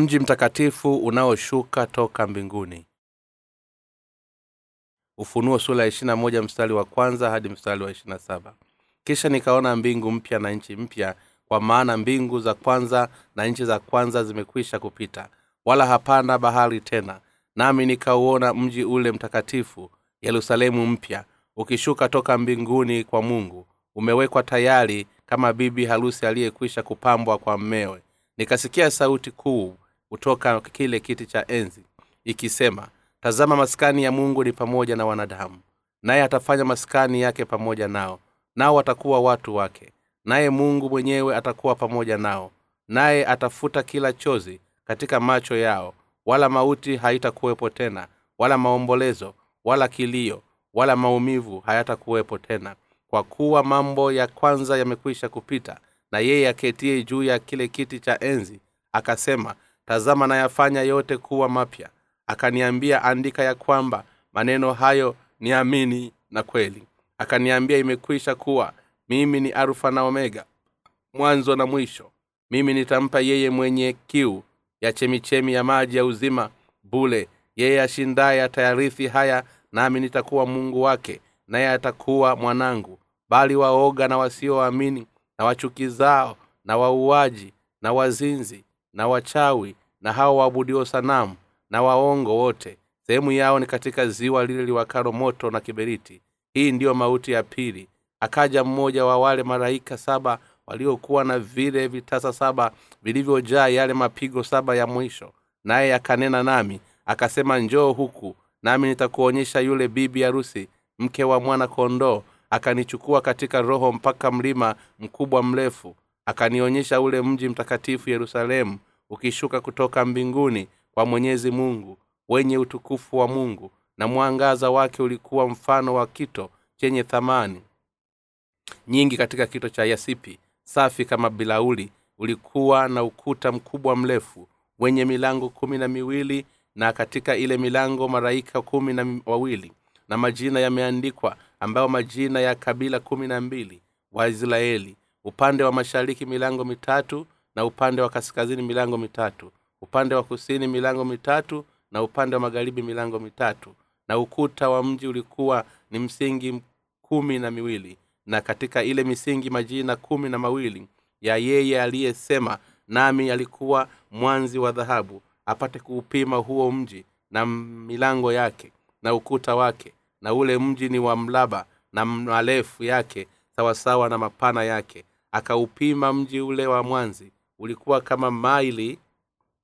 mji mtakatifu unaoshuka toka mbinguni. Ufunuo sula ishirina moja mstari wa kwanza hadi mstari wa saba. Kisha nikaona mbingu mpya na nchi mpya kwa maana mbingu za kwanza na nchi za kwanza zimekwisha kupita wala hapana bahari tena. Nami nikauona mji ule mtakatifu yerusalemu mpya ukishuka toka mbinguni kwa mungu. Umewekwa tayari kama bibi harusi aliyekwisha kupambwa kwa mmewe. Nikasikia sauti kuu kutoka kile kiti cha enzi ikisema tazama maskani ya mungu ni pamoja na wanadamu. Naye atafanya maskani yake pamoja nao nao watakuwa watu wake. Naye mungu mwenyewe atakuwa pamoja nao. Naye atafuta kila chozi katika macho yao. Wala mauti haitakuwepo tena wala maombolezo wala kilio wala maumivu hayatakuwepo tena. Kwa kuwa mambo ya kwanza yamekwisha kupita na yeye aketie juu ya kile kiti cha enzi akasema tazama nayafanya yote kuwa mapya. Akaniambia andika ya kwamba maneno hayo ni amini na kweli. Akaniambia imekwisha kuwa mimi ni alfa na omega mwanzo na mwisho. Mimi nitampa yeye mwenye kiu ya chemichemi ya maji ya uzima bule. Yeye ashindaye atayarithi haya nami nitakuwa mungu wake naye atakuwa mwanangu. Bali waoga na wasioamini na wachukizao na wauaji na wazinzi na wachawi na hao waabudio sanamu na waongo wote. Sehemu yao ni katika ziwa lile liwakalo moto na kiberiti. Hii ndiyo mauti ya pili. Akaja mmoja wa wale malaika saba waliokuwa na vile vitasa saba vilivyojaa yale mapigo saba ya mwisho. Naye akanena nami akasema njoo huku nami nitakuonyesha yule bibi harusi mke wa mwana kondoo akanichukua katika roho mpaka mlima mkubwa mrefu. Akanionyesha ule mji mtakatifu yerusalemu ukishuka kutoka mbinguni kwa mwenyezi mungu wenye utukufu wa mungu na mwangaza wake ulikuwa mfano wa kito chenye thamani. Nyingi katika kito cha yasipi safi kama bilauli ulikuwa na ukuta mkubwa mrefu wenye milango kumi na miwili na katika ile milango maraika kumi na wawili na majina yameandikwa ambayo majina ya kabila kumi na mbili waisraeli. Upande wa mashariki milango mitatu na upande wa kaskazini milango mitatu upande wa kusini milango mitatu na upande wa magharibi milango mitatu. Na ukuta wa mji ulikuwa ni msingi kumi na miwili na katika ile misingi majina kumi na mawili ya yeye aliyesema nami alikuwa mwanzi wa dhahabu apate kuupima huo mji na milango yake na ukuta wake na ule mji ni wa mlaba na marefu yake sawasawa na mapana yake. Akaupima mji ule wa mwanzi ulikuwa kama maili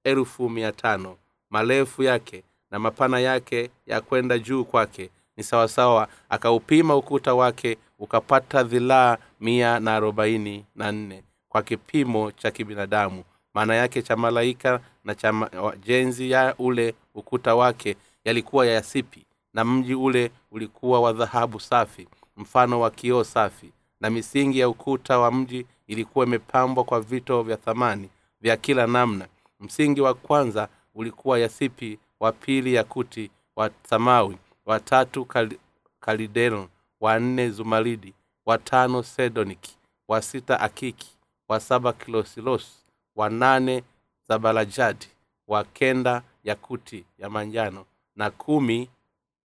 elfu mia tano. Marefu yake na mapana yake ya kwenda juu kwake ni sawasawa. Akaupima ukuta wake ukapata dhilaa mia na arobaini na nne kwa kipimo cha kibinadamu. Maana yake cha malaika na cha jenzi ya ule ukuta wake yalikuwa ya yasipi na mji ule ulikuwa wa dhahabu safi mfano wa kioo safi. Na misingi ya ukuta wa mji ilikuwa imepambwa kwa vito vya thamani vya kila namna. Msingi wa kwanza ulikuwa yasipi wa pili yakuti wa samawi watatu kal, kalidero wa nne zumaridi wa tano sedoniki wa sita akiki wa saba kilosilos wa nane zabalajadi wa kenda yakuti ya manjano na kumi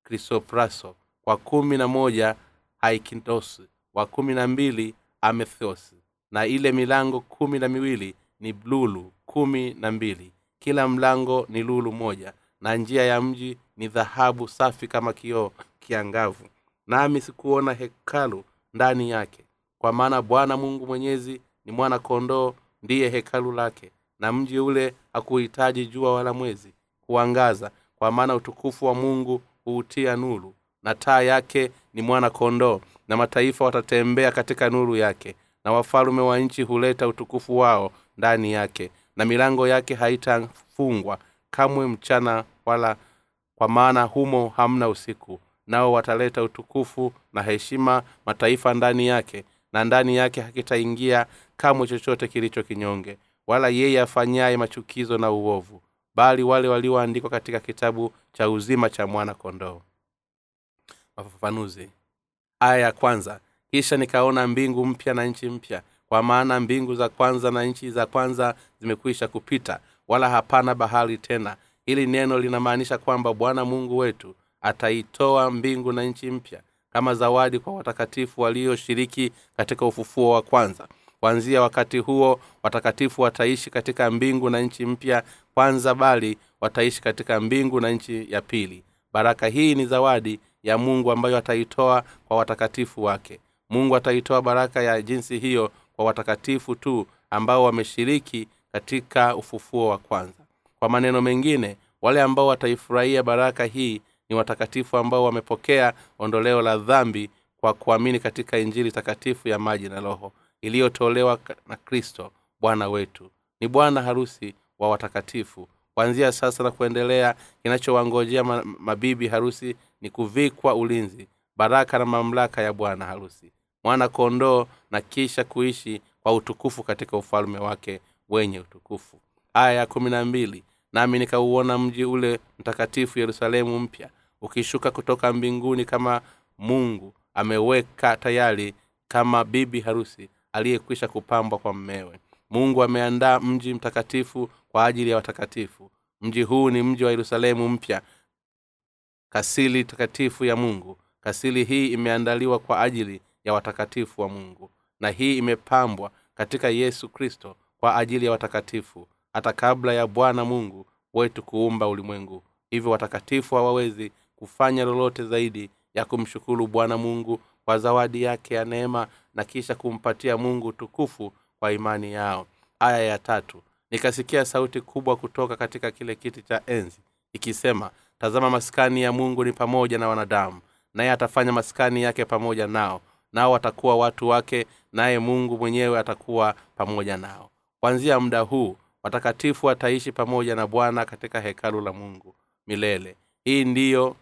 krisopraso wa kumi na moja haikindosi wa kumi na mbili amethosi na ile milango kumi na miwili ni lulu kumi na mbili. Kila mlango ni lulu moja na njia ya mji ni dhahabu safi kama kioo kiangavu. Nami sikuona hekalu ndani yake kwa maana bwana mungu mwenyezi ni mwana kondoo ndiye hekalu lake na mji ule hakuhitaji jua wala mwezi kuangaza kwa maana utukufu wa mungu huutia nuru na taa yake ni mwana kondoo na mataifa watatembea katika nuru yake na wafalume wa nchi huleta utukufu wao ndani yake na milango yake haitafungwa kamwe mchana wala kwa maana humo hamna usiku. Nao wataleta utukufu na heshima mataifa ndani yake na ndani yake hakitaingia kamwe chochote kilicho kinyonge wala yeye afanyaye machukizo na uovu bali wale walioandikwa katika kitabu cha uzima cha mwana kondoo mafafanuzi. Aya ya kwanza kisha nikaona mbingu mpya na nchi mpya. Kwa maana mbingu za kwanza na nchi za kwanza zimekwisha kupita wala hapana bahari tena. Hili neno linamaanisha kwamba bwana mungu wetu ataitoa mbingu na nchi mpya kama zawadi kwa watakatifu walioshiriki katika ufufuo wa kwanza. Kuanzia wakati huo watakatifu wataishi katika mbingu na nchi mpya kwanza bali wataishi katika mbingu na nchi ya pili. Baraka hii ni zawadi ya mungu ambayo ataitoa kwa watakatifu wake mungu ataitoa baraka ya jinsi hiyo kwa watakatifu tu ambao wameshiriki katika ufufuo wa kwanza. Kwa maneno mengine wale ambao wataifurahia baraka hii ni watakatifu ambao wamepokea ondoleo la dhambi kwa kuamini katika injili takatifu ya maji na roho iliyotolewa na kristo bwana wetu. Ni bwana harusi wa watakatifu. Kuanzia sasa na kuendelea kinachowangojea mabibi harusi ni kuvikwa ulinzi baraka na mamlaka ya bwana harusi mwana kondoo na kisha kuishi kwa utukufu katika ufalme wake wenye utukufu. Aya ya kumi na mbili nami nikauona mji ule mtakatifu yerusalemu mpya ukishuka kutoka mbinguni kama mungu ameweka tayari kama bibi harusi aliyekwisha kupambwa kwa mmewe. Mungu ameandaa mji mtakatifu kwa ajili ya watakatifu. Mji huu ni mji wa yerusalemu mpya kasili takatifu ya mungu. Kasili hii imeandaliwa kwa ajili ya watakatifu wa mungu. Na hii imepambwa katika yesu kristo kwa ajili ya watakatifu hata kabla ya bwana mungu wetu kuumba ulimwengu. Hivyo watakatifu hawawezi kufanya lolote zaidi ya kumshukuru bwana mungu kwa zawadi yake ya neema na kisha kumpatia mungu tukufu kwa imani yao. Aya ya tatu. Nikasikia sauti kubwa kutoka katika kile kiti cha enzi ikisema tazama maskani ya mungu ni pamoja na wanadamu naye atafanya maskani yake pamoja nao nao watakuwa watu wake naye mungu mwenyewe atakuwa pamoja nao. Kwanzia muda huu watakatifu wataishi pamoja na bwana katika hekalu la mungu milele. Hii ndiyo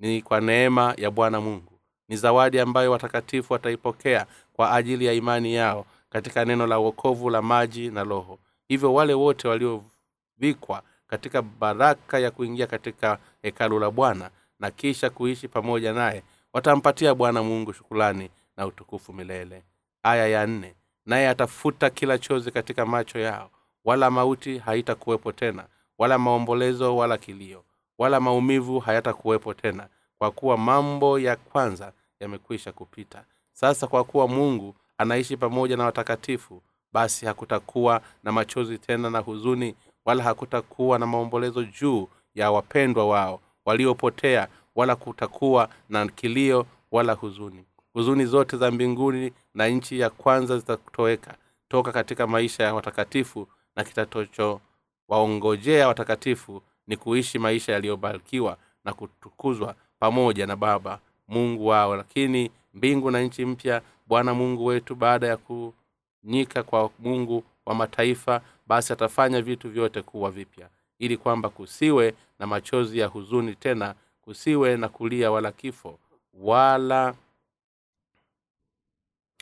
ni kwa neema ya bwana mungu. Ni zawadi ambayo watakatifu wataipokea kwa ajili ya imani yao katika neno la uokovu la maji na roho. Hivyo wale wote waliovikwa katika baraka ya kuingia katika hekalu la bwana na kisha kuishi pamoja naye watampatia bwana mungu shukulani na utukufu milele. Aya ya nne naye atafuta kila chozi katika macho yao wala mauti haitakuwepo tena wala maombolezo wala kilio wala maumivu hayatakuwepo tena kwa kuwa mambo ya kwanza yamekwisha kupita. Sasa kwa kuwa mungu anaishi pamoja na watakatifu basi hakutakuwa na machozi tena na huzuni wala hakutakuwa na maombolezo juu ya wapendwa wao waliopotea wala kutakuwa na kilio wala huzuni. Huzuni zote za mbinguni na nchi ya kwanza zitatoweka. Toka katika maisha ya watakatifu na kitatocho waongojea watakatifu ni kuishi maisha yaliyobarikiwa na kutukuzwa pamoja na baba mungu wao. Lakini mbingu na nchi mpya bwana mungu wetu baada ya kunyika kwa mungu wa mataifa basi atafanya vitu vyote kuwa vipya ili kwamba kusiwe na machozi ya huzuni tena kusiwe na kulia wala kifo wala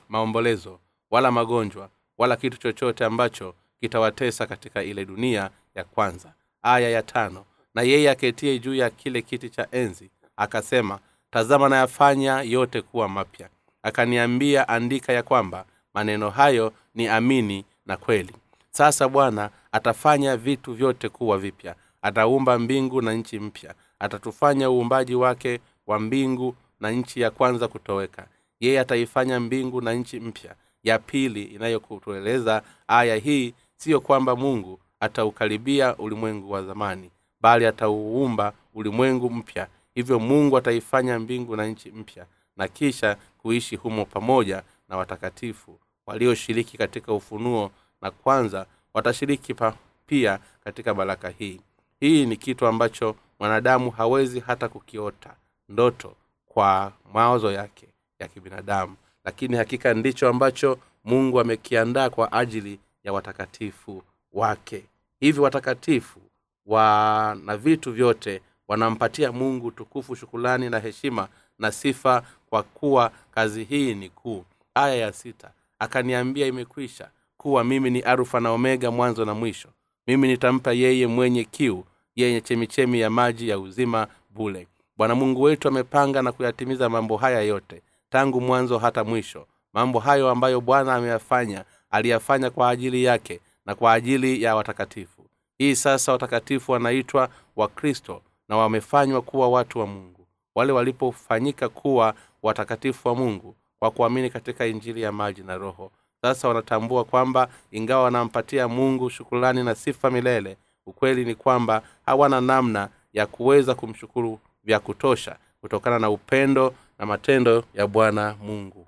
maombolezo wala magonjwa wala kitu chochote ambacho kitawatesa katika ile dunia ya kwanza. Aya ya tano na yeye aketie juu ya kile kiti cha enzi akasema tazama nayafanya yote kuwa mapya. Akaniambia andika ya kwamba maneno hayo ni amini na kweli. Sasa bwana atafanya vitu vyote kuwa vipya. Ataumba mbingu na nchi mpya atatufanya uumbaji wake wa mbingu na nchi ya kwanza kutoweka. Yeye ataifanya mbingu na nchi mpya. Ya pili inayokutueleza aya hii siyo kwamba mungu ataukaribia ulimwengu wa zamani bali atauumba ulimwengu mpya. Hivyo mungu ataifanya mbingu na nchi mpya na kisha kuishi humo pamoja na watakatifu walioshiriki katika ufunuo na kwanza watashiriki pa pia katika baraka hii hii ni kitu ambacho mwanadamu hawezi hata kukiota ndoto kwa mawazo yake ya kibinadamu. Lakini hakika ndicho ambacho mungu amekiandaa kwa ajili ya watakatifu wake. Hivi watakatifu wa na vitu vyote wanampatia mungu tukufu shukulani na heshima na sifa kwa kuwa kazi hii ni kuu. Aya ya sita akaniambia imekwisha kuwa mimi ni arufa na omega mwanzo na mwisho mimi nitampa yeye mwenye kiu yenye chemichemi ya maji ya uzima bule. Bwana mungu wetu amepanga na kuyatimiza mambo haya yote tangu mwanzo hata mwisho. Mambo hayo ambayo bwana ameyafanya aliyafanya kwa ajili yake na kwa ajili ya watakatifu. Hii sasa watakatifu wanaitwa wakristo na wamefanywa kuwa watu wa mungu. Wale walipofanyika kuwa watakatifu wa mungu kwa kuamini katika injili ya maji na roho sasa wanatambua kwamba ingawa wanampatia mungu shukulani na sifa milele ukweli ni kwamba hawana namna ya kuweza kumshukuru vya kutosha kutokana na upendo na matendo ya bwana mungu.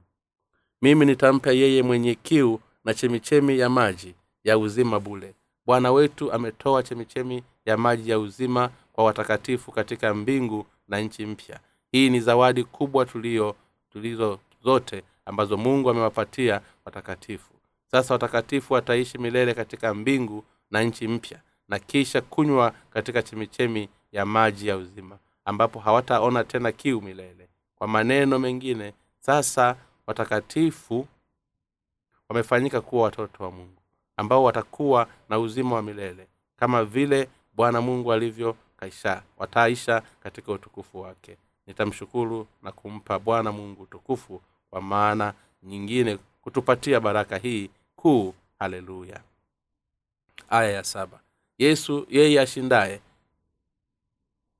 Mimi nitampa yeye mwenye kiu na chemichemi ya maji ya uzima bule bwana wetu ametoa chemichemi ya maji ya uzima kwa watakatifu katika mbingu na nchi mpya. Hii ni zawadi kubwa tulio tulizo zote ambazo mungu amewapatia watakatifu. Sasa watakatifu wataishi milele katika mbingu na nchi mpya na kisha kunywa katika chemichemi ya maji ya uzima ambapo hawataona tena kiu milele. Kwa maneno mengine sasa watakatifu wamefanyika kuwa watoto wa mungu ambao watakuwa na uzima wa milele kama vile bwana mungu alivyo kaisha wataisha katika utukufu wake. Nitamshukuru na kumpa bwana mungu utukufu kwa maana nyingine kutupatia baraka hii kuu. Haleluya. Aya ya saba. Yesu yeye ashindaye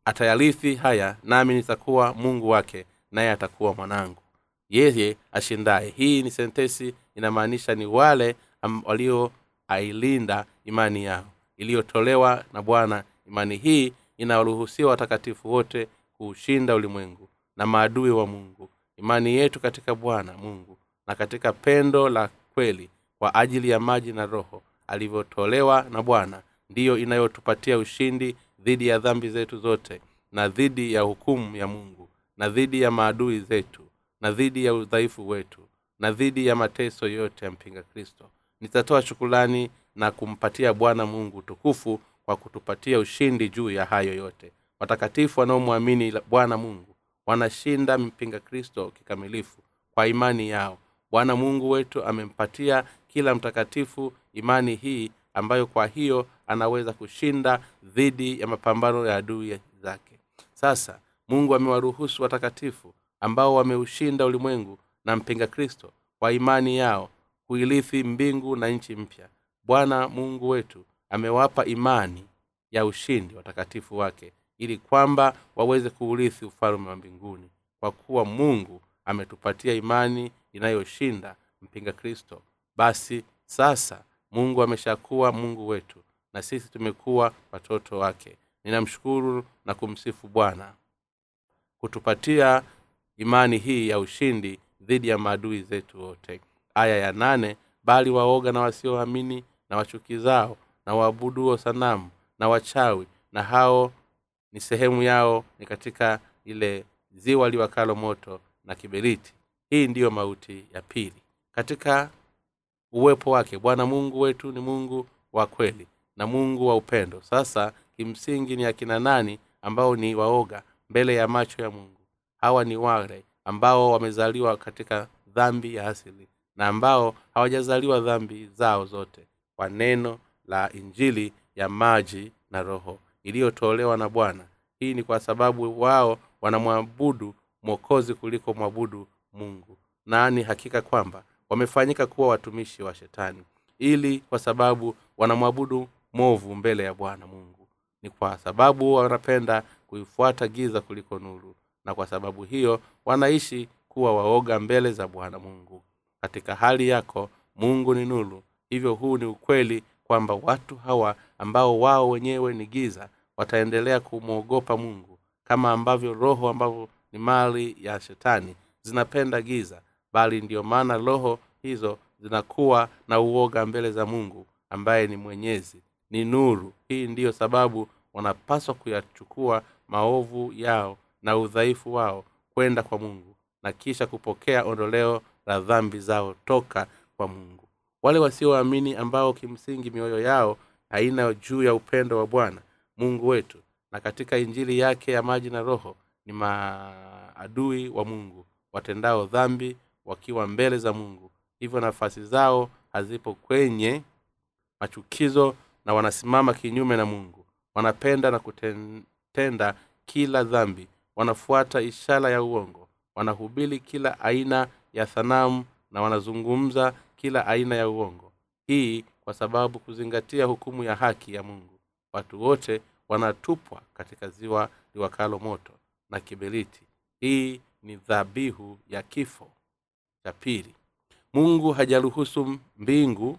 atayarithi haya nami nitakuwa mungu wake naye atakuwa mwanangu. Yeye ashindaye. Hii ni sentesi inamaanisha ni wale walioailinda imani yao iliyotolewa na bwana. Imani hii inawaruhusiwa watakatifu wote kuushinda ulimwengu na maadui wa mungu. Imani yetu katika bwana mungu na katika pendo la kweli kwa ajili ya maji na roho alivyotolewa na bwana ndiyo inayotupatia ushindi dhidi ya dhambi zetu zote na dhidi ya hukumu ya mungu na dhidi ya maadui zetu na dhidi ya udhaifu wetu na dhidi ya mateso yote ya mpinga kristo. Nitatoa shukulani na kumpatia bwana mungu tukufu kwa kutupatia ushindi juu ya hayo yote. Watakatifu wanaomwamini bwana mungu wanashinda mpinga kristo kikamilifu kwa imani yao bwana mungu wetu amempatia kila mtakatifu imani hii ambayo kwa hiyo anaweza kushinda dhidi ya mapambano ya adui zake. Sasa mungu amewaruhusu watakatifu ambao wameushinda ulimwengu na mpinga kristo kwa imani yao kuilithi mbingu na nchi mpya. Bwana mungu wetu amewapa imani ya ushindi watakatifu wake ili kwamba waweze kuurithi ufalme wa mbinguni kwa kuwa mungu ametupatia imani inayoshinda mpinga kristo. Basi sasa mungu ameshakuwa mungu wetu na sisi tumekuwa watoto wake. Ninamshukuru na kumsifu bwana kutupatia imani hii ya ushindi dhidi ya maadui zetu wote. Aya ya nane bali waoga na wasioamini na wachukizao na waabuduo sanamu na wachawi na hao ni sehemu yao ni katika ile ziwa liwakalo moto na kiberiti hii ndiyo mauti ya pili katika uwepo wake. Bwana mungu wetu ni mungu wa kweli na mungu wa upendo. Sasa kimsingi ni akina nani ambao ni waoga mbele ya macho ya mungu? Hawa ni wale ambao wamezaliwa katika dhambi ya asili na ambao hawajazaliwa dhambi zao zote kwa neno la injili ya maji na roho iliyotolewa na bwana. Hii ni kwa sababu wao wanamwabudu mwokozi kuliko mwabudu mungu. Na ni hakika kwamba wamefanyika kuwa watumishi wa shetani. Ili kwa sababu wanamwabudu movu mbele ya bwana mungu. Ni kwa sababu wanapenda kuifuata giza kuliko nuru. Na kwa sababu hiyo wanaishi kuwa waoga mbele za bwana mungu. Katika hali yako mungu ni nuru. Hivyo huu ni ukweli kwamba watu hawa ambao wao wenyewe ni giza wataendelea kumwogopa mungu. Kama ambavyo roho ambavyo ni mali ya shetani zinapenda giza bali ndiyo maana roho hizo zinakuwa na uoga mbele za mungu ambaye ni mwenyezi. Ni nuru. Hii ndiyo sababu wanapaswa kuyachukua maovu yao na udhaifu wao kwenda kwa mungu na kisha kupokea ondoleo la dhambi zao toka kwa mungu. Wale wasioamini ambao kimsingi mioyo yao haina juu ya upendo wa bwana mungu wetu na katika injili yake ya maji na roho ni maadui wa mungu watendao dhambi wakiwa mbele za mungu. Hivyo nafasi zao hazipo kwenye machukizo na wanasimama kinyume na mungu. Wanapenda na kutenda kila dhambi. Wanafuata ishara ya uongo. Wanahubiri kila aina ya thanamu na wanazungumza kila aina ya uongo. Hii kwa sababu kuzingatia hukumu ya haki ya mungu. Watu wote wanatupwa katika ziwa liwakalo moto na kiberiti hii ni dhabihu ya kifo cha pili. Mungu hajaruhusu mbingu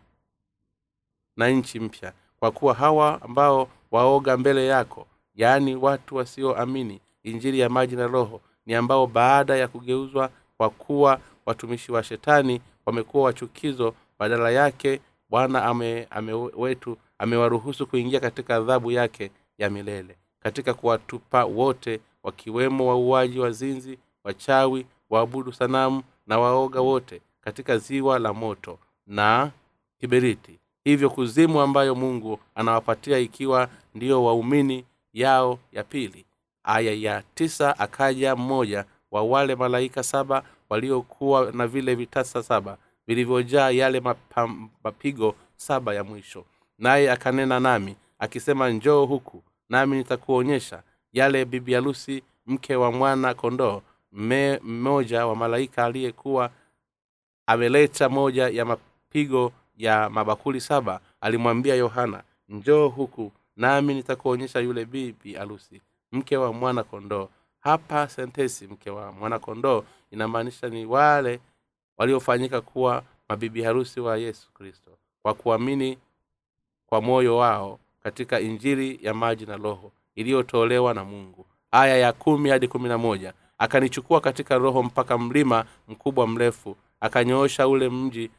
na nchi mpya kwa kuwa hawa ambao waoga mbele yako yaani watu wasioamini injili ya maji na roho ni ambao baada ya kugeuzwa kwa kuwa watumishi wa shetani wamekuwa wachukizo badala yake bwana ame, ame wetu amewaruhusu kuingia katika adhabu yake ya milele katika kuwatupa wote wakiwemo wauaji wazinzi wachawi waabudu sanamu na waoga wote katika ziwa la moto na kiberiti. Hivyo kuzimu ambayo mungu anawapatia ikiwa ndiyo waumini yao ya pili. Aya ya tisa akaja mmoja wa wale malaika saba waliokuwa na vile vitasa saba vilivyojaa yale mapigo saba ya mwisho. Naye akanena nami akisema njoo huku nami nitakuonyesha yale bibi harusi mke wa mwana kondoo mmoja wa malaika aliyekuwa ameleta moja ya mapigo ya mabakuli saba alimwambia yohana njoo huku nami nitakuonyesha yule bibi harusi mke wa mwana kondoo hapa sentesi mke wa mwana kondoo inamaanisha ni wale waliofanyika kuwa mabibi harusi wa yesu kristo kwa kuamini kwa moyo wao katika injili ya maji na roho iliyotolewa na mungu. Aya ya kumi hadi kumi na moja akanichukua katika roho mpaka mlima mkubwa mrefu akanyoosha ule mji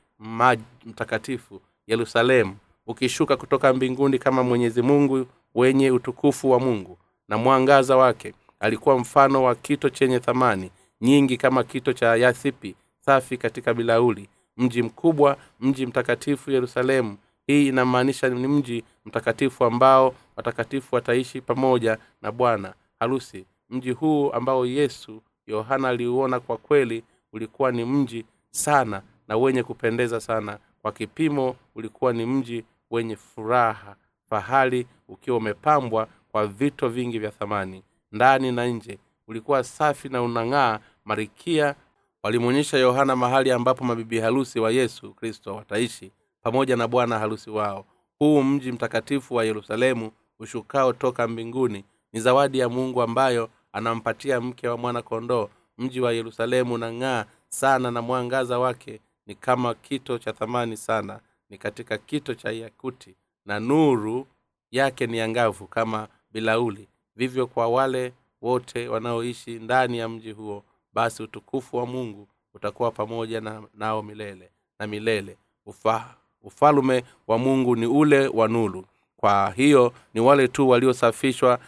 mtakatifu yerusalemu ukishuka kutoka mbinguni kama mwenyezi mungu wenye utukufu wa mungu. Na mwangaza wake alikuwa mfano wa kito chenye thamani nyingi kama kito cha yathipi safi katika bilauli mji mkubwa mji mtakatifu yerusalemu hii inamaanisha ni mji mtakatifu ambao watakatifu wataishi pamoja na bwana harusi mji huu ambao yesu yohana aliuona kwa kweli ulikuwa ni mji sana na wenye kupendeza sana. Kwa kipimo ulikuwa ni mji wenye furaha fahari ukiwa umepambwa kwa vito vingi vya thamani. Ndani na nje ulikuwa safi na unang'aa. Marikia walimwonyesha yohana mahali ambapo mabibi harusi wa yesu kristo wataishi pamoja na bwana harusi wao. Huu mji mtakatifu wa yerusalemu ushukao toka mbinguni ni zawadi ya mungu ambayo anampatia mke wa mwana kondoo mji wa yerusalemu na ng'aa sana na mwangaza wake ni kama kito cha thamani sana ni katika kito cha yakuti na nuru yake ni angavu kama bilauli. Vivyo kwa wale wote wanaoishi ndani ya mji huo basi utukufu wa mungu utakuwa pamoja na, nao milele na milele. Ufa, ufalume wa mungu ni ule wa nuru. Kwa hiyo ni wale tu waliosafishwa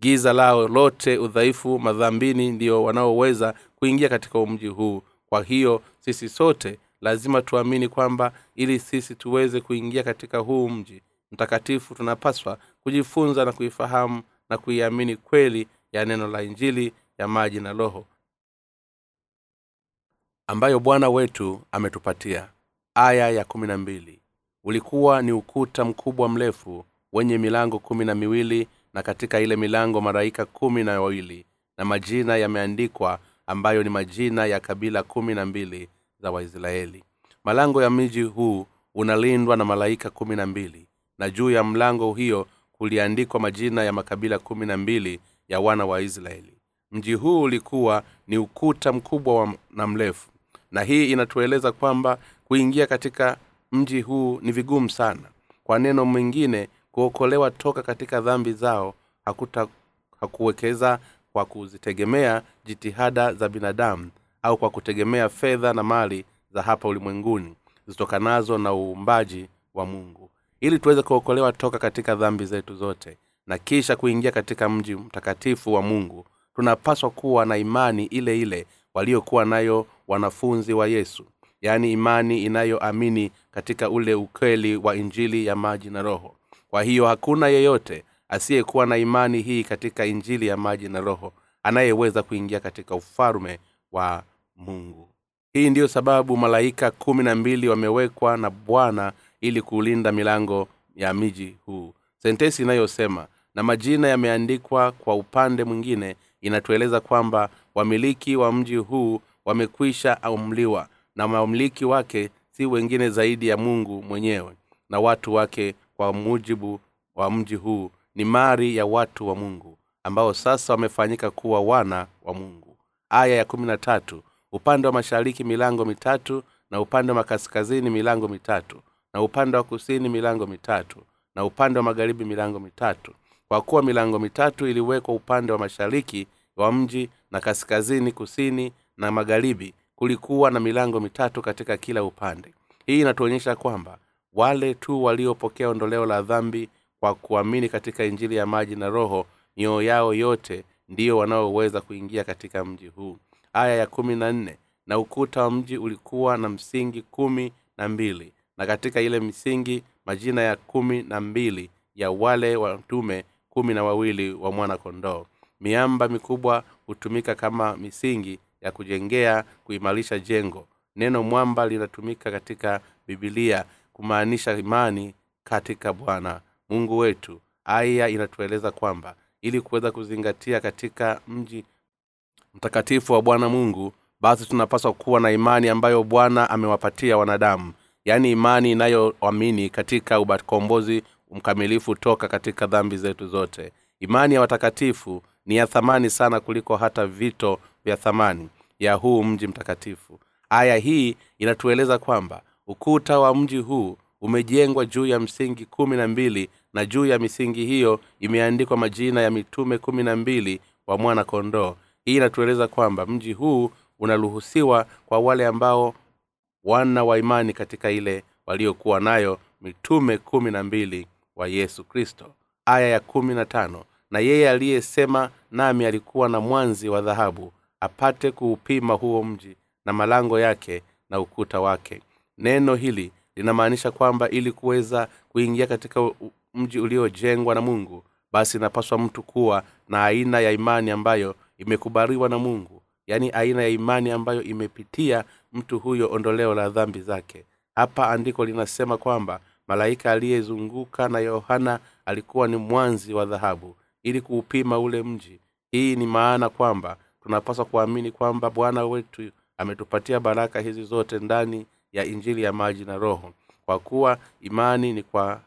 giza lao lote udhaifu madhambini ndio wanaoweza kuingia katika mji huu. Kwa hiyo sisi sote lazima tuamini kwamba ili sisi tuweze kuingia katika huu mji mtakatifu tunapaswa kujifunza na kuifahamu na kuiamini kweli ya neno la injili ya maji na roho ambayo bwana wetu ametupatia. Aya ya kumi na mbili. Ulikuwa ni ukuta mkubwa mrefu wenye milango kumi na miwili na katika ile milango malaika kumi na wawili na majina yameandikwa ambayo ni majina ya kabila kumi na mbili za waisraeli. Malango ya mji huu unalindwa na malaika kumi na mbili na juu ya mlango hiyo kuliandikwa majina ya makabila kumi na mbili ya wana wa israeli. Mji huu ulikuwa ni ukuta mkubwa na mrefu na hii inatueleza kwamba kuingia katika mji huu ni vigumu sana. Kwa neno mwingine kuokolewa toka katika dhambi zao hakuta hakuwekeza kwa kuzitegemea jitihada za binadamu au kwa kutegemea fedha na mali za hapa ulimwenguni zitokanazo na uumbaji wa mungu. Ili tuweze kuokolewa toka katika dhambi zetu zote na kisha kuingia katika mji mtakatifu wa mungu tunapaswa kuwa na imani ile ile waliokuwa nayo wanafunzi wa yesu. Yaani imani inayoamini katika ule ukweli wa injili ya maji na roho kwa hiyo hakuna yeyote asiyekuwa na imani hii katika injili ya maji na roho anayeweza kuingia katika ufalume wa mungu. Hii ndiyo sababu malaika kumi na mbili wamewekwa na bwana ili kulinda milango ya miji huu. Sentesi inayosema na majina yameandikwa kwa upande mwingine inatueleza kwamba wamiliki wa mji huu wamekwisha amliwa na wamiliki wake si wengine zaidi ya mungu mwenyewe na watu wake kwa mujibu wa mji huu ni mari ya watu wa mungu ambao sasa wamefanyika kuwa wana wa mungu. Aya ya kumi na tatu upande wa mashariki milango mitatu na upande wa kaskazini milango mitatu na upande wa kusini milango mitatu na upande wa magharibi milango mitatu. Kwa kuwa milango mitatu iliwekwa upande wa mashariki wa mji na kaskazini kusini na magharibi kulikuwa na milango mitatu katika kila upande. Hii inatuonyesha kwamba wale tu waliopokea ondoleo la dhambi kwa kuamini katika injili ya maji na roho mioyo yao yote ndiyo wanaoweza kuingia katika mji huu. Aya ya kumi na nne na ukuta wa mji ulikuwa na msingi kumi na mbili na katika ile misingi majina ya kumi na mbili ya wale watume kumi na wawili wa mwana kondoo miamba mikubwa hutumika kama misingi ya kujengea kuimarisha jengo. Neno mwamba linatumika katika bibilia kumaanisha imani katika bwana mungu wetu. Aya inatueleza kwamba ili kuweza kuzingatia katika mji mtakatifu wa bwana mungu basi tunapaswa kuwa na imani ambayo bwana amewapatia wanadamu. Yaani imani inayoamini katika ukombozi mkamilifu toka katika dhambi zetu zote. Imani ya watakatifu ni ya thamani sana kuliko hata vito vya thamani ya huu mji mtakatifu. Aya hii inatueleza kwamba ukuta wa mji huu umejengwa juu ya msingi kumi na mbili na juu ya misingi hiyo imeandikwa majina ya mitume kumi na mbili wa mwana kondoo hii inatueleza kwamba mji huu unaruhusiwa kwa wale ambao wana wa imani katika ile waliokuwa nayo mitume kumi na mbili wa yesu kristo. Aya ya kumi na tano na yeye aliyesema nami alikuwa na mwanzi wa dhahabu apate kuupima huo mji na malango yake na ukuta wake neno hili linamaanisha kwamba ili kuweza kuingia katika mji uliojengwa na mungu basi inapaswa mtu kuwa na aina ya imani ambayo imekubaliwa na mungu. Yaani aina ya imani ambayo imepitia mtu huyo ondoleo la dhambi zake. Hapa andiko linasema kwamba malaika aliyezunguka na yohana alikuwa ni mwanzi wa dhahabu ili kuupima ule mji. Hii ni maana kwamba tunapaswa kuamini kwamba bwana wetu ametupatia baraka hizi zote ndani ya injili ya maji na roho. Kwa kuwa imani ni kwa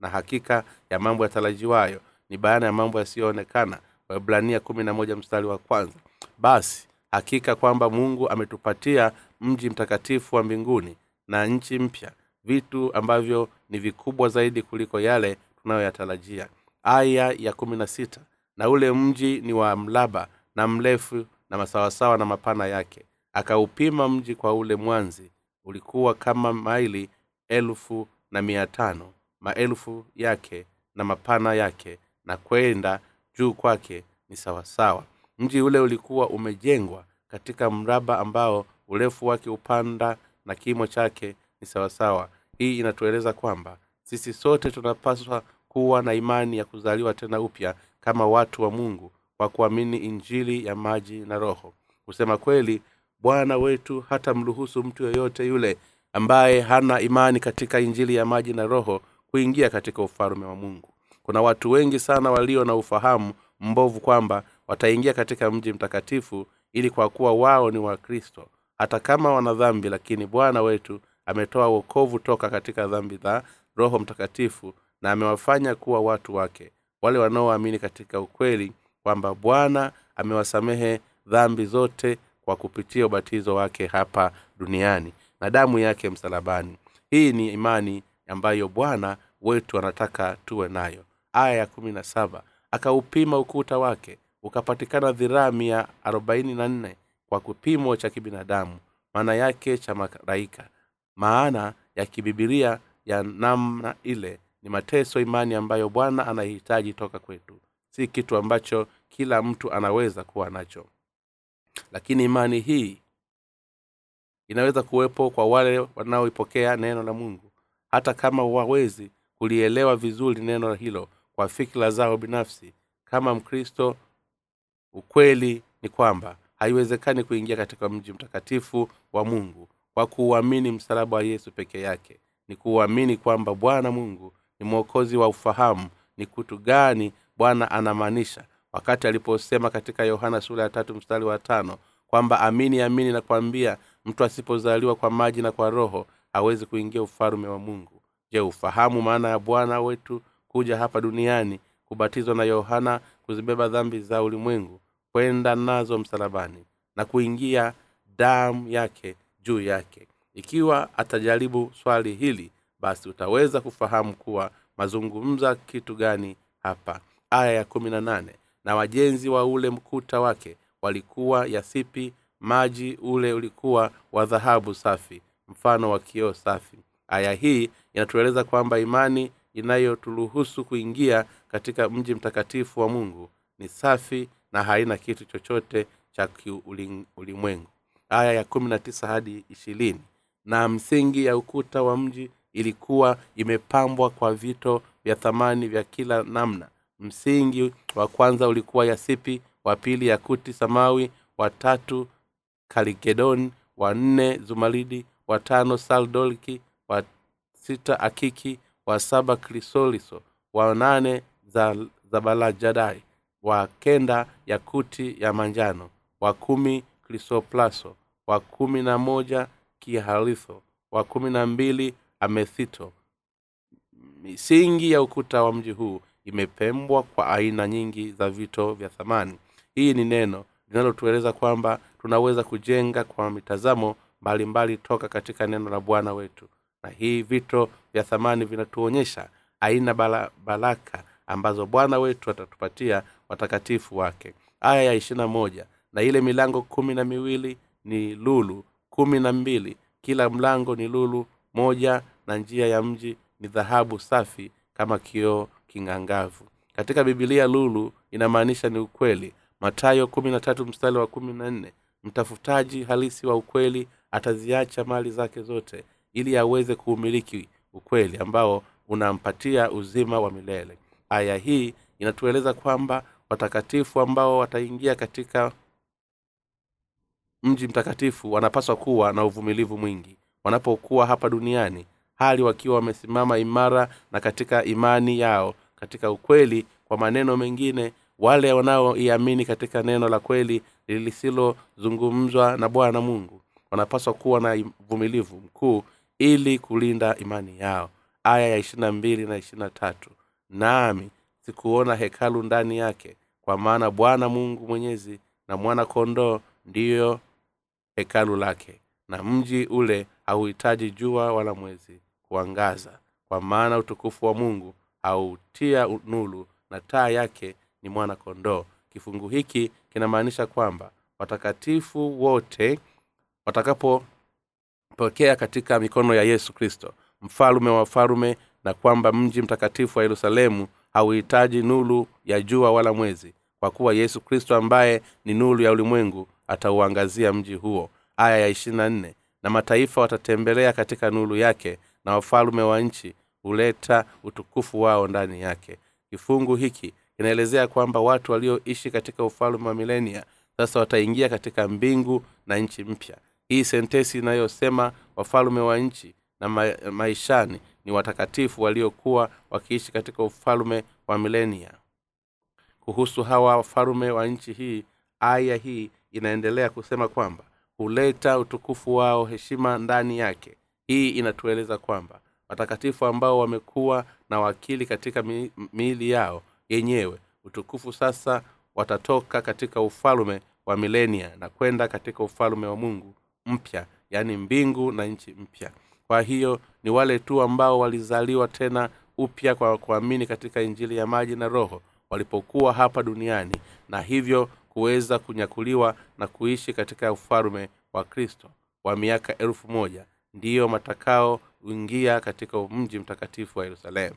na hakika ya mambo yatarajiwayo ni bayana ya mambo yasiyoonekana. Waibrania kumi na moja mstari wa kwanza. Basi hakika kwamba mungu ametupatia mji mtakatifu wa mbinguni na nchi mpya vitu ambavyo ni vikubwa zaidi kuliko yale tunayoyatarajia. Aya ya kumi na sita. Na ule mji ni wa mlaba na mrefu na masawasawa na mapana yake. Akaupima mji kwa ule mwanzi ulikuwa kama maili elfu na mia tano maelfu yake na mapana yake na kwenda juu kwake ni sawasawa. Mji ule ulikuwa umejengwa katika mraba ambao urefu wake upanda na kimo chake ni sawasawa. Hii inatueleza kwamba sisi sote tunapaswa kuwa na imani ya kuzaliwa tena upya kama watu wa mungu kwa kuamini injili ya maji na roho. Kusema kweli bwana wetu hata mruhusu mtu yoyote yule ambaye hana imani katika injili ya maji na roho kuingia katika ufalume wa mungu. Kuna watu wengi sana walio na ufahamu mbovu kwamba wataingia katika mji mtakatifu ili kwa kuwa wao ni wakristo hata kama wana dhambi lakini bwana wetu ametoa wokovu toka katika dhambi za roho mtakatifu na amewafanya kuwa watu wake. Wale wanaoamini katika ukweli kwamba bwana amewasamehe dhambi zote kwa kupitia ubatizo wake hapa duniani na damu yake msalabani. Hii ni imani ambayo bwana wetu anataka tuwe nayo. Aya ya kumi na saba akaupima ukuta wake ukapatikana dhiraa mia arobaini na nne kwa kipimo cha kibinadamu maana yake cha maraika maana ya kibibilia ya namna ile ni mateso imani ambayo bwana anahitaji toka kwetu. Si kitu ambacho kila mtu anaweza kuwa nacho lakini imani hii inaweza kuwepo kwa wale wanaoipokea neno la mungu hata kama wawezi kulielewa vizuri neno hilo kwa fikira zao binafsi. Kama mkristo ukweli ni kwamba haiwezekani kuingia katika mji mtakatifu wa mungu kwa kuuamini msalaba wa yesu peke yake. Ni kuuamini kwamba bwana mungu ni mwokozi wa ufahamu ni kitu gani bwana anamaanisha wakati aliposema katika yohana sura ya tatu mstari wa tano kwamba amini amini nakwambia mtu asipozaliwa kwa maji na kwa roho hawezi kuingia ufalume wa mungu. Je ufahamu maana ya bwana wetu kuja hapa duniani kubatizwa na yohana kuzibeba dhambi za ulimwengu kwenda nazo msalabani na kuingia damu yake juu yake? Ikiwa atajaribu swali hili basi utaweza kufahamu kuwa mazungumza kitu gani hapa? Aya ya kumi na nane na wajenzi wa ule mkuta wake walikuwa yasipi maji ule ulikuwa wa dhahabu safi mfano wa kioo safi. Aya hii inatueleza kwamba imani inayoturuhusu kuingia katika mji mtakatifu wa mungu ni safi na haina kitu chochote cha ulimwengu aya ya kumi na tisa hadi ishirini. Na msingi ya ukuta wa mji ilikuwa imepambwa kwa vito vya thamani vya kila namna msingi wa kwanza ulikuwa yasipi wa pili yakuti samawi watatu kaligedon wa nne zumaridi wa tano saldolki wa sita akiki wa saba krisoliso wa nane za zabalajadai wa kenda yakuti ya manjano wa kumi krisoplaso wa kumi na moja kiharitho wa kumi na mbili amethito. Misingi ya ukuta wa mji huu imepembwa kwa aina nyingi za vito vya thamani. Hii ni neno linalotueleza kwamba tunaweza kujenga kwa mitazamo mbalimbali mbali toka katika neno la bwana wetu. Na hii vito vya thamani vinatuonyesha aina bala, baraka ambazo bwana wetu atatupatia watakatifu wake. Aya ya ishirina moja na ile milango kumi na miwili ni lulu kumi na mbili kila mlango ni lulu moja na njia ya mji ni dhahabu safi kama kioo king'angavu. Katika bibilia lulu inamaanisha ni ukweli. Matayo kumi na tatu mstari wa kumi na nne mtafutaji halisi wa ukweli ataziacha mali zake zote ili aweze kuumiliki ukweli ambao unampatia uzima wa milele. Aya hii inatueleza kwamba watakatifu ambao wataingia katika mji mtakatifu wanapaswa kuwa na uvumilivu mwingi. Wanapokuwa hapa duniani hali wakiwa wamesimama imara na katika imani yao katika ukweli kwa maneno mengine wale wanaoiamini katika neno la kweli lisilozungumzwa na bwana mungu wanapaswa kuwa na uvumilivu mkuu ili kulinda imani yao. Aya ya ishirina mbili na ishirina tatu. Nami sikuona hekalu ndani yake kwa maana bwana mungu mwenyezi na mwana kondoo ndiyo hekalu lake na mji ule hauhitaji jua wala mwezi kuangaza kwa maana utukufu wa mungu hautia nulu na taa yake ni mwana kondoo kifungu hiki kinamaanisha kwamba watakatifu wote watakapopokea katika mikono ya yesu kristo mfalume wa wafalume na kwamba mji mtakatifu wa yerusalemu hauhitaji nulu ya jua wala mwezi kwa kuwa yesu kristo ambaye ni nulu ya ulimwengu atauangazia mji huo. Aya ya ishirina nne na mataifa watatembelea katika nulu yake na wafalume wa nchi huleta utukufu wao ndani yake. Kifungu hiki kinaelezea kwamba watu walioishi katika ufalume wa milenia sasa wataingia katika mbingu na nchi mpya. Hii sentesi inayosema wafalume wa nchi na ma- maishani ni watakatifu waliokuwa wakiishi katika ufalume wa milenia. Kuhusu hawa wafalume wa nchi hii aya hii inaendelea kusema kwamba huleta utukufu wao heshima ndani yake hii inatueleza kwamba watakatifu ambao wamekuwa na wakili katika mi- miili yao yenyewe utukufu sasa watatoka katika ufalume wa milenia na kwenda katika ufalume wa mungu mpya yaani mbingu na nchi mpya. Kwa hiyo ni wale tu ambao walizaliwa tena upya kwa kuamini katika injili ya maji na roho walipokuwa hapa duniani na hivyo kuweza kunyakuliwa na kuishi katika ufalume wa kristo wa miaka elfu moja ndiyo matakao uingia katika mji mtakatifu wa yerusalemu.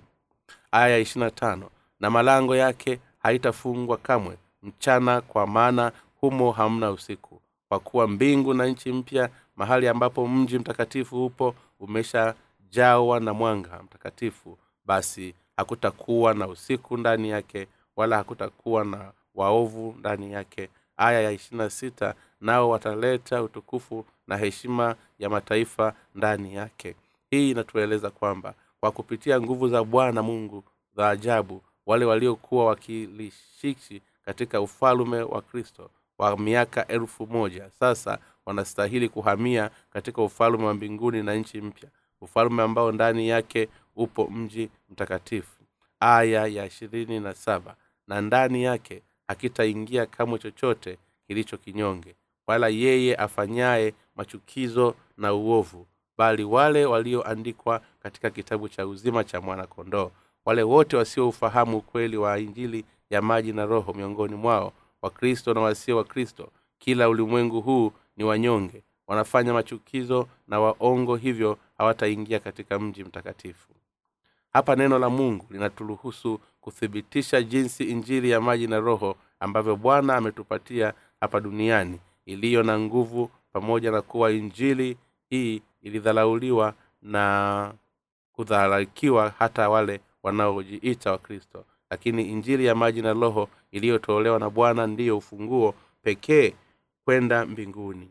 Aya ishirina tano na malango yake haitafungwa kamwe. Mchana kwa maana humo hamna usiku kwa kuwa mbingu na nchi mpya mahali ambapo mji mtakatifu upo umeshajawa na mwanga mtakatifu. Basi hakutakuwa na usiku ndani yake wala hakutakuwa na waovu ndani yake. Aya ya ishirina sita nao wataleta utukufu na heshima ya mataifa ndani yake. Hii inatueleza kwamba kwa kupitia nguvu za bwana mungu za ajabu wale waliokuwa wakilishishi katika ufalume wa kristo wa miaka elfu moja sasa wanastahili kuhamia katika ufalume wa mbinguni na nchi mpya. Ufalume ambao ndani yake upo mji mtakatifu. Aya ya ishirini na saba na ndani yake hakitaingia kamwe chochote kilicho kinyonge wala yeye afanyaye machukizo na uovu bali wale walioandikwa katika kitabu cha uzima cha mwana-kondoo wale wote wasioufahamu ukweli wa injili ya maji na roho miongoni mwao wakristo na wasio wakristo kila ulimwengu huu ni wanyonge wanafanya machukizo na waongo hivyo hawataingia katika mji mtakatifu. Hapa neno la mungu linaturuhusu kuthibitisha jinsi injili ya maji na roho ambavyo bwana ametupatia hapa duniani iliyo na nguvu pamoja na kuwa injili hii ilidharauliwa na kudharaukiwa hata wale wanaojiita wakristo. Lakini injili ya maji na roho iliyotolewa na bwana ndiyo ufunguo pekee kwenda mbinguni.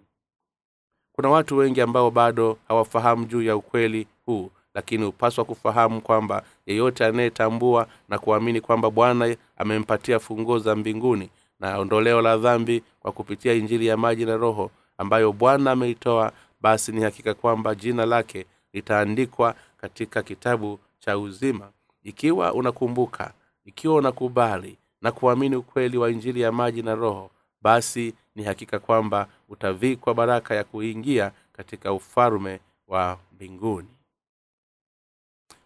Kuna watu wengi ambao bado hawafahamu juu ya ukweli huu lakini hupaswa kufahamu kwamba yeyote anayetambua na kuamini kwamba bwana amempatia funguo za mbinguni na ondoleo la dhambi kwa kupitia injili ya maji na roho ambayo bwana ameitoa basi ni hakika kwamba jina lake litaandikwa katika kitabu cha uzima. Ikiwa unakumbuka ikiwa unakubali na kuamini ukweli wa injili ya maji na roho basi ni hakika kwamba utavikwa baraka ya kuingia katika ufalume wa mbinguni.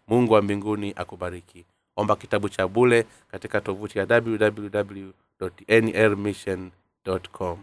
Mungu wa mbinguni akubariki. Omba kitabu cha bule katika tovuti ya www nrmission com